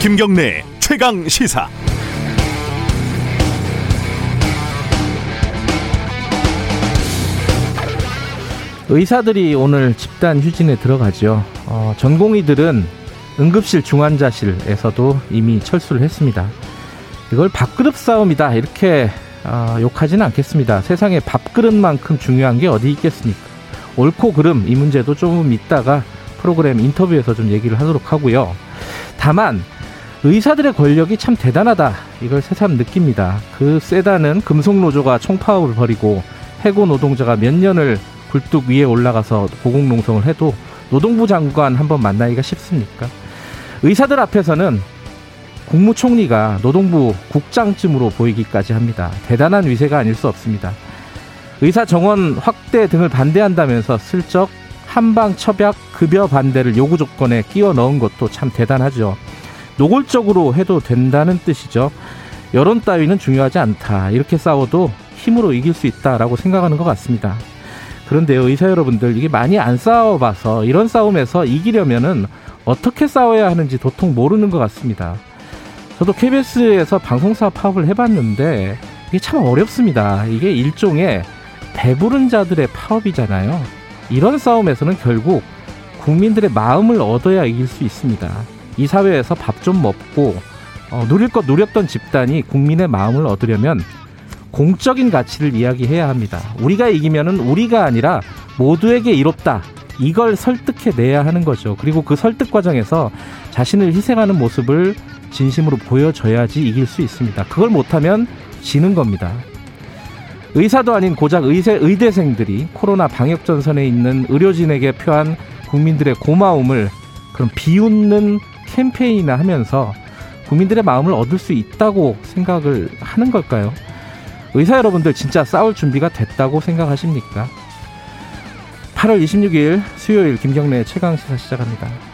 김경래 최강 시사. 의사들이 오늘 집단 휴진에 들어가죠. 어, 전공의들은 응급실 중환자실에서도 이미 철수를 했습니다. 이걸 밥그릇 싸움이다 이렇게 어, 욕하지는 않겠습니다. 세상에 밥그릇만큼 중요한 게 어디 있겠습니까? 옳고 그름 이 문제도 조금 있다가 프로그램 인터뷰에서 좀 얘기를 하도록 하고요. 다만 의사들의 권력이 참 대단하다 이걸 새삼 느낍니다. 그 세다는 금속노조가 총파업을 벌이고 해고 노동자가 몇 년을 굴뚝 위에 올라가서 고공농성을 해도 노동부 장관 한번 만나기가 쉽습니까? 의사들 앞에서는 국무총리가 노동부 국장쯤으로 보이기까지 합니다. 대단한 위세가 아닐 수 없습니다. 의사 정원 확대 등을 반대한다면서 슬쩍 한방 첩약 급여 반대를 요구 조건에 끼워 넣은 것도 참 대단하죠. 노골적으로 해도 된다는 뜻이죠. 여론 따위는 중요하지 않다. 이렇게 싸워도 힘으로 이길 수 있다라고 생각하는 것 같습니다. 그런데요, 의사 여러분들, 이게 많이 안 싸워봐서 이런 싸움에서 이기려면은 어떻게 싸워야 하는지 도통 모르는 것 같습니다. 저도 KBS에서 방송사 파업을 해봤는데 이게 참 어렵습니다. 이게 일종의 배부른 자들의 파업이잖아요. 이런 싸움에서는 결국 국민들의 마음을 얻어야 이길 수 있습니다. 이 사회에서 밥 좀 먹고 어, 누릴 것 누렸던 집단이 국민의 마음을 얻으려면 공적인 가치를 이야기해야 합니다. 우리가 이기면은 우리가 아니라 모두에게 이롭다. 이걸 설득해 내야 하는 거죠. 그리고 그 설득 과정에서 자신을 희생하는 모습을 진심으로 보여줘야지 이길 수 있습니다. 그걸 못하면 지는 겁니다. 의사도 아닌 고작 의세, 의대생들이 코로나 방역 전선에 있는 의료진에게 표한 국민들의 고마움을 그런 비웃는 캠페인을 하면서 국민들의 마음을 얻을 수 있다고 생각을 하는 걸까요? 의사 여러분들 진짜 싸울 준비가 됐다고 생각하십니까? 8월 26일 수요일 김경래 최강 시사 시작합니다.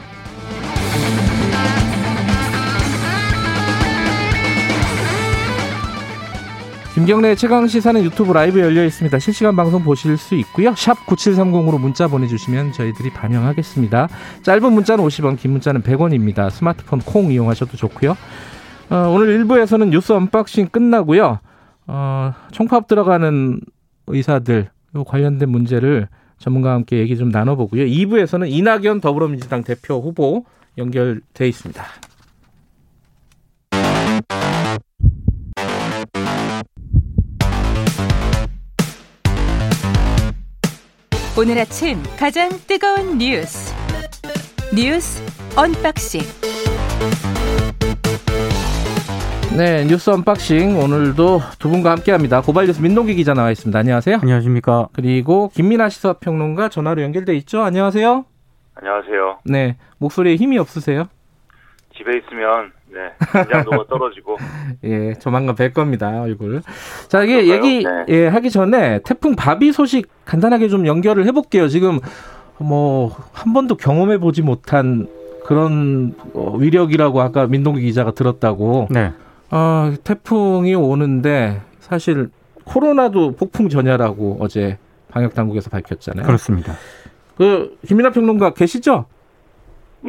김경래 최강 시사는 유튜브 라이브 열려 있습니다. 실시간 방송 보실 수 있고요. 샵 9730으로 문자 보내주시면 저희들이 반영하겠습니다. 짧은 문자는 50원, 긴 문자는 100원입니다. 스마트폰 콩 이용하셔도 좋고요. 어, 오늘 1부에서는 뉴스 언박싱 끝나고요. 어, 총파업 들어가는 의사들 관련된 문제를 전문가와 함께 얘기 좀 나눠보고요. 2부에서는 이낙연 더불어민주당 대표 후보 연결돼 있습니다. 오늘 아침 가장 뜨거운 뉴스 뉴스 언박싱 네 뉴스 언박싱 오늘도 두 분과 함께합니다. 고발뉴스 민동기 기자 나와 있습니다. 안녕하세요. 안녕하십니까. 그리고 김민아 시사평론가 전화로 연결돼 있죠. 안녕하세요. 안녕하세요. 네 목소리에 힘이 없으세요? 집에 있으면 네 긴장도가 떨어지고 예 조만간 뵐 겁니다 얼굴. 자 이게 그럴까요? 얘기 네. 예, 하기 전에 태풍 바비 소식 간단하게 좀 연결을 해볼게요. 지금 뭐 한 번도 경험해 보지 못한 그런 어, 위력이라고 아까 민동기 기자가 들었다고. 네. 아, 태풍이 오는데 사실 코로나도 폭풍 전야라고 어제 방역 당국에서 밝혔잖아요. 그렇습니다. 그 김민아 평론가 계시죠?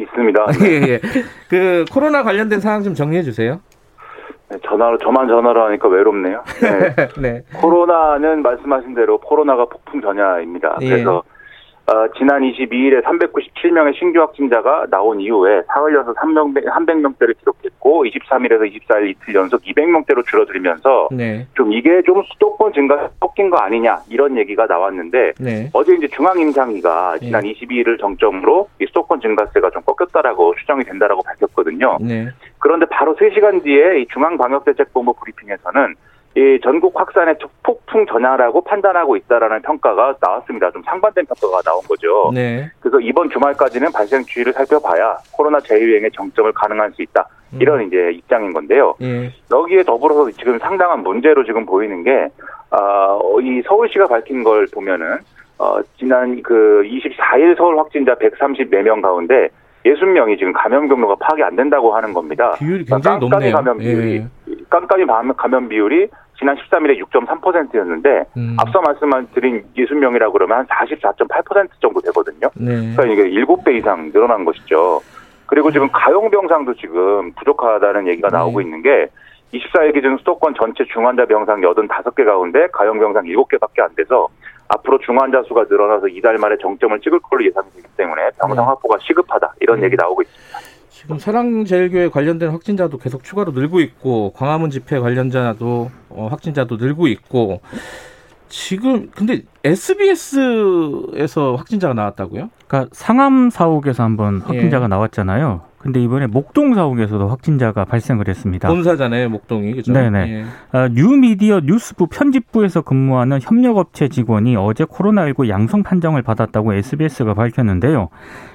있습니다. 예, 예. 그 코로나 관련된 상황 좀 정리해 주세요. 네, 전화로 저만 전화로 하니까 외롭네요. 네. 네. 코로나는 말씀하신 대로 코로나가 폭풍 전야입니다. 예. 그래서 어, 지난 22일에 397명의 신규 확진자가 나온 이후에 사흘 연속 300, 300명대를 기록했고 23일에서 24일 이틀 연속 200명대로 줄어들면서 네. 좀 이게 좀 수도권 증가 꺾인 거 아니냐 이런 얘기가 나왔는데 네. 어제 이제 중앙임상위가 지난 예. 22일을 정점으로 이 수도권 증가세가 좀 꺾였다라고 추정이 된다라고 밝혔거든요. 네. 그런데 바로 3시간 뒤에 이 중앙방역대책본부 브리핑에서는 이 전국 확산의 폭풍 전야라고 판단하고 있다라는 평가가 나왔습니다. 좀 상반된 평가가 나온 거죠. 네. 그래서 이번 주말까지는 발생 주의를 살펴봐야 코로나 재유행의 정점을 가능할 수 있다. 이런 이제 입장인 건데요. 예. 여기에 더불어서 지금 상당한 문제로 지금 보이는 게, 아, 어, 이 서울시가 밝힌 걸 보면은, 어, 지난 그 24일 서울 확진자 134명 가운데 60명이 지금 감염 경로가 파악이 안 된다고 하는 겁니다. 비율이 굉장히 깜깜이 높네요. 감염 비율이, 예. 깜깜이 감염- 비율이 지난 13일에 6.3%였는데 음. 앞서 말씀드린 60명이라고 그러면 한 44.8% 정도 되거든요. 네. 그러니까 이게 7배 이상 늘어난 것이죠. 그리고 지금 가용 병상도 지금 부족하다는 얘기가 네. 나오고 있는 게 24일 기준 수도권 전체 중환자 병상 85개 가운데 가용 병상 7개밖에 안 돼서 앞으로 중환자 수가 늘어나서 이달 말에 정점을 찍을 걸로 예상이 되기 때문에 병상 네. 확보가 시급하다 이런 네. 얘기 나오고 있습니다. 지금 사랑제일교회 관련된 확진자도 계속 추가로 늘고 있고 광화문 집회 관련자도 어, 확진자도 늘고 있고 지금 근데 SBS에서 확진자가 나왔다고요? 그러니까 상암 사옥에서 한번 확진자가 예. 나왔잖아요. 근데 이번에 목동 사옥에서도 확진자가 발생을 했습니다. 본사잖아요, 목동이 그죠? 네네. 예. 아, 뉴미디어 뉴스부 편집부에서 근무하는 협력업체 직원이 어제 코로나19 양성 판정을 받았다고 SBS가 밝혔는데요.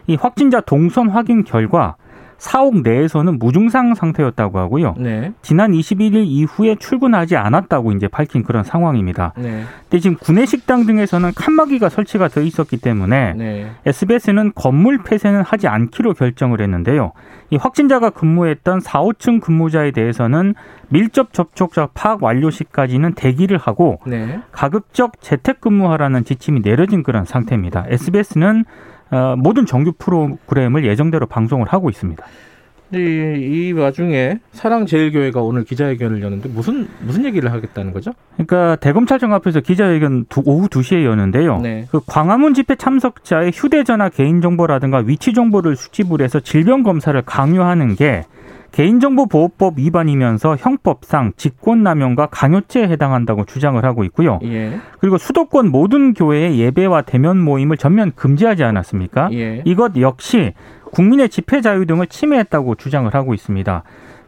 이 확진자 동선 확인 결과 사옥 내에서는 무증상 상태였다고 하고요. 네, 지난 21일 이후에 출근하지 않았다고 이제 밝힌 그런 상황입니다. 네, 근데 지금 구내 식당 등에서는 칸막이가 설치가 돼 있었기 때문에 네. SBS는 건물 폐쇄는 하지 않기로 결정을 했는데요. 이 확진자가 근무했던 4, 5층 근무자에 대해서는 밀접 접촉자 파악 완료 시까지는 대기를 하고 네. 가급적 재택 근무하라는 지침이 내려진 그런 상태입니다. SBS는 어, 모든 정규 프로그램을 예정대로 방송을 하고 있습니다. 이, 이 와중에 사랑제일교회가 오늘 기자회견을 여는데 무슨 무슨 얘기를 하겠다는 거죠? 그러니까 대검찰청 앞에서 기자회견 두- 오후 2시에 여는데요. 네. 그 광화문 집회 참석자의 휴대전화 개인정보라든가 위치 정보를 수집을 해서 질병 검사를 강요하는 게 개인정보보호법 위반이면서 형법상 직권남용과 강요죄에 해당한다고 주장을 하고 있고요. 예, 그리고 수도권 모든 교회의 예배와 대면 모임을 전면 금지하지 않았습니까? 예. 이것 역시 국민의 집회 자유 등을 침해했다고 주장을 하고 있습니다.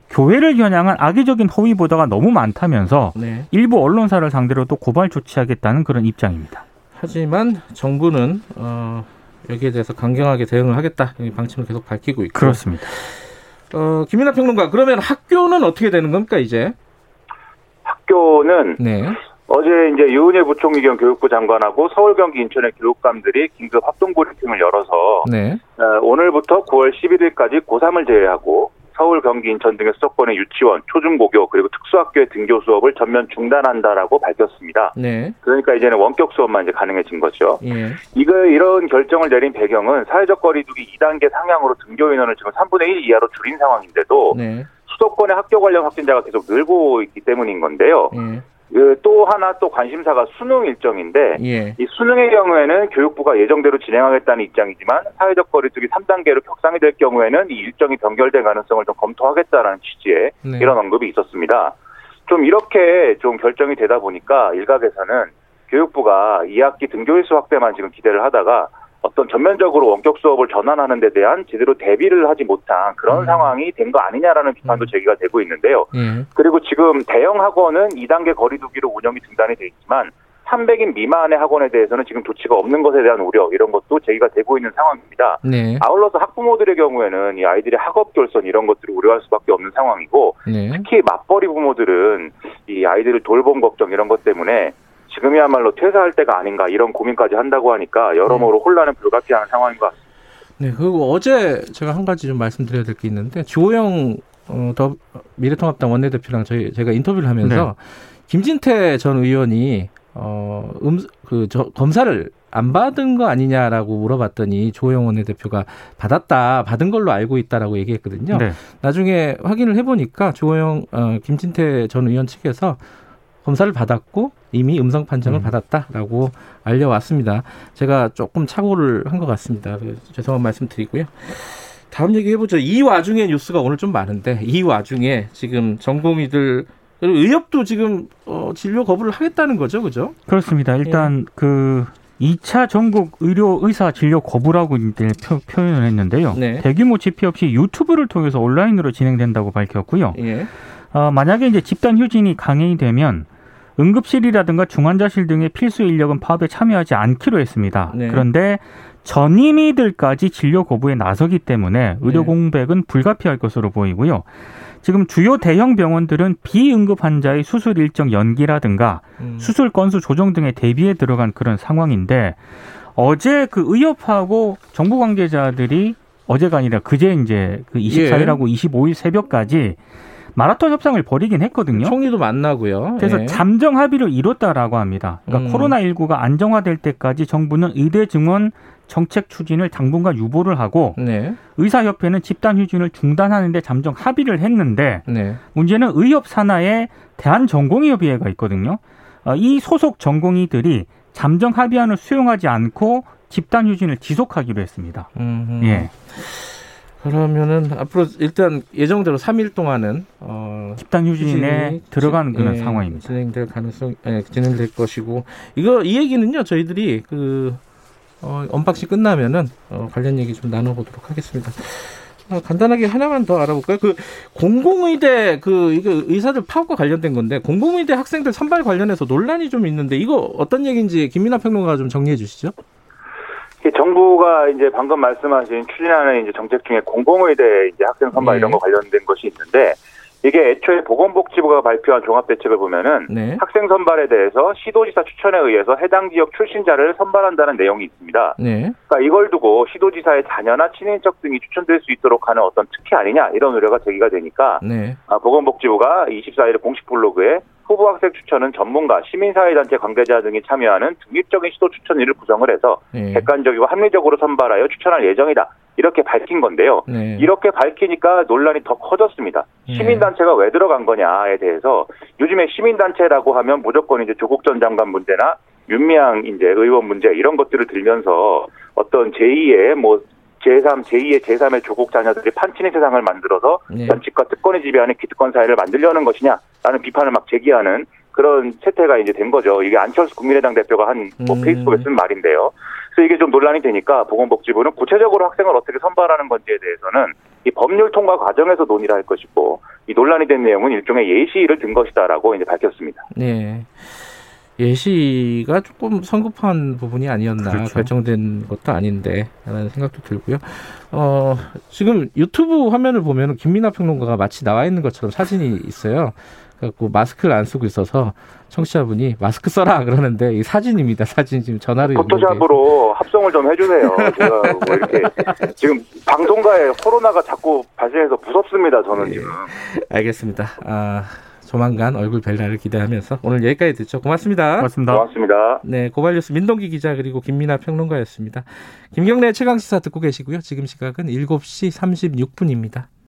교회를 겨냥한 악의적인 허위 보도가 너무 많다면서 네. 일부 언론사를 상대로 또 고발 조치하겠다는 그런 입장입니다. 하지만 정부는 어, 여기에 대해서 강경하게 대응을 하겠다 이 방침을 계속 밝히고 있고. 그렇습니다. 어, 김민아 평론가 그러면 학교는 어떻게 되는 겁니까 이제? 학교는 네. 어제 이제 유은혜 부총리 겸 교육부 장관하고 서울, 경기, 인천의 교육감들이 긴급 합동 브리핑을 열어서 네. 어, 오늘부터 9월 11일까지 고3을 제외하고 서울, 경기, 인천 등의 수도권의 유치원, 초중고교 그리고 특수학교의 등교 수업을 전면 중단한다라고 밝혔습니다. 네. 그러니까 이제는 원격 수업만 이제 가능해진 거죠. 예. 이거 이런 결정을 내린 배경은 사회적 거리두기 2단계 상향으로 등교 인원을 지금 3분의 1 이하로 줄인 상황인데도 네. 수도권의 학교 관련 확진자가 계속 늘고 있기 때문인 건데요. 예. 그또 하나 또 관심사가 수능 일정인데 예. 이 수능의 경우에는 교육부가 예정대로 진행하겠다는 입장이지만 사회적 거리두기 3단계로 격상이 될 경우에는 이 일정이 변결될 가능성을 좀 검토하겠다라는 취지의 네. 이런 언급이 있었습니다. 좀 이렇게 좀 결정이 되다 보니까 일각에서는 교육부가 2학기 등교 일수 확대만 지금 기대를 하다가 어떤 전면적으로 원격 수업을 전환하는 데 대한 제대로 대비를 하지 못한 그런 음. 상황이 된 거 아니냐라는 비판도 음. 제기가 되고 있는데요. 예. 그리고 지금 대형 학원은 2단계 거리두기로 운영이 중단이 돼 있지만 300인 미만의 학원에 대해서는 지금 조치가 없는 것에 대한 우려 이런 것도 제기가 되고 있는 상황입니다. 네. 아울러서 학부모들의 경우에는 이 아이들의 학업 결손 이런 것들을 우려할 수밖에 없는 상황이고 네. 특히 맞벌이 부모들은 이 아이들을 돌봄 걱정 이런 것 때문에 지금이야말로 퇴사할 때가 아닌가 이런 고민까지 한다고 하니까 여러모로 혼란은 불가피한 상황인 것 같습니다. 네, 그리고 어제 제가 한 가지 좀 말씀드려야 될 게 있는데 주호영 어, 더 미래통합당 원내대표랑 저희 제가 인터뷰를 하면서 김진태 전 의원이 어, 음, 그, 저, 검사를 안 받은 거 아니냐라고 물어봤더니 조호영 원내대표가 받았다, 받은 걸로 알고 있다라고 얘기했거든요. 네. 나중에 확인을 해보니까 조호영, 어, 김진태 전 의원 측에서 검사를 받았고 이미 음성 판정을 음. 받았다라고 알려왔습니다. 제가 조금 착오를 한 것 같습니다. 그래서 죄송한 말씀 드리고요. 다음 얘기 해보죠. 이 와중에 뉴스가 오늘 좀 많은데 이 와중에 지금 전공의들 그리고 의협도 지금 어, 진료 거부를 하겠다는 거죠, 그죠? 그렇습니다. 일단 그 2차 전국 의료 의사 진료 거부라고 이제 표, 표현을 했는데요. 네. 대규모 집회 없이 유튜브를 통해서 온라인으로 진행된다고 밝혔고요. 예. 어, 만약에 이제 집단 휴진이 강행이 되면 응급실이라든가 중환자실 등의 필수 인력은 파업에 참여하지 않기로 했습니다. 네. 그런데 전임의들까지 진료 거부에 나서기 때문에 의료 네. 공백은 불가피할 것으로 보이고요. 지금 주요 대형 병원들은 비응급 환자의 수술 일정 연기라든가 음. 수술 건수 조정 등에 대비해 들어간 그런 상황인데 어제 그 의협하고 정부 관계자들이 어제가 아니라 그제 이제 그 24일하고 25일 새벽까지 마라톤 협상을 벌이긴 했거든요. 총리도 만나고요. 그래서 예. 잠정 합의를 이뤘다라고 합니다. 그러니까 음. 코로나19가 안정화될 때까지 정부는 의대 증원 정책 추진을 당분간 유보를 하고 네. 의사협회는 집단 휴진을 중단하는데 잠정 합의를 했는데 네. 문제는 의협 산하에 대한전공의협의회가 있거든요. 어, 이 소속 전공의들이 잠정 합의안을 수용하지 않고 집단 휴진을 지속하기로 했습니다. 음, 예. 그러면은 앞으로 일단 예정대로 3일 동안은 어 집단 휴진에 들어가는 지- 그런 예, 상황입니다. 진행될 가능성 예, 진행될 것이고 이거 이 얘기는요 저희들이 그 어, 언박싱 끝나면은 어, 관련 얘기 좀 나눠보도록 하겠습니다. 어, 간단하게 하나만 더 알아볼까요? 그 공공의대 그 이거 의사들 파업과 관련된 건데 공공의대 학생들 선발 관련해서 논란이 좀 있는데 이거 어떤 얘기인지 김민아 평론가가 좀 정리해 주시죠. 정부가 이제 방금 말씀하신 추진하는 이제 정책 중에 공공의대 이제 학생 선발 네. 이런 거 관련된 것이 있는데 이게 애초에 보건복지부가 발표한 종합대책을 보면은 네. 학생 선발에 대해서 시도지사 추천에 의해서 해당 지역 출신자를 선발한다는 내용이 있습니다. 네. 그러니까 이걸 두고 시도지사의 자녀나 친인척 등이 추천될 수 있도록 하는 어떤 특혜 아니냐 이런 우려가 제기가 되니까 네. 아, 보건복지부가 24일 공식 블로그에 후보 학생 추천은 전문가, 시민사회단체 관계자 등이 참여하는 중립적인 시도 추천위를 구성을 해서 네. 객관적이고 합리적으로 선발하여 추천할 예정이다. 이렇게 밝힌 건데요. 네. 이렇게 밝히니까 논란이 더 커졌습니다. 네. 시민단체가 왜 들어간 거냐에 대해서 요즘에 시민단체라고 하면 무조건 이제 조국 전 장관 문제나 윤미향 이제 의원 문제 이런 것들을 들면서 어떤 제2의 뭐 제3, 제2의 제3의 조국 자녀들이 판치는 세상을 만들어서 네. 정치과 특권이 지배하는 기득권 사회를 만들려는 것이냐 라는 비판을 막 제기하는 그런 세태가 이제 된 거죠. 이게 안철수 국민의당 대표가 한뭐 음. 페이스북에 쓴 말인데요. 그래서 이게 좀 논란이 되니까 보건복지부는 구체적으로 학생을 어떻게 선발하는 건지에 대해서는 이 법률 통과 과정에서 논의를 할 것이고 이 논란이 된 내용은 일종의 예시를 든 것이다라고 이제 밝혔습니다. 네. 예시가 조금 성급한 부분이 아니었나 그렇죠. 결정된 것도 아닌데 라는 생각도 들고요. 어, 지금 유튜브 화면을 보면 김민아 평론가가 마치 나와 있는 것처럼 사진이 있어요. 그래갖고 마스크를 안 쓰고 있어서 청취자분이 마스크 써라 그러는데 이 사진입니다. 사진 지금 전화로 포토샵으로 합성을 좀 해주세요. 제가 뭐 이렇게 지금 방송가에 코로나가 자꾸 발생해서 무섭습니다. 저는 예. 지금. 알겠습니다. 아, 조만간 얼굴 뵐 날을 기대하면서 오늘 여기까지 듣죠. 고맙습니다. 고맙습니다. 고맙습니다. 네, 고발뉴스 민동기 기자 그리고 김민아 평론가였습니다. 김경래 최강 시사 듣고 계시고요. 지금 시각은 7시 36분입니다.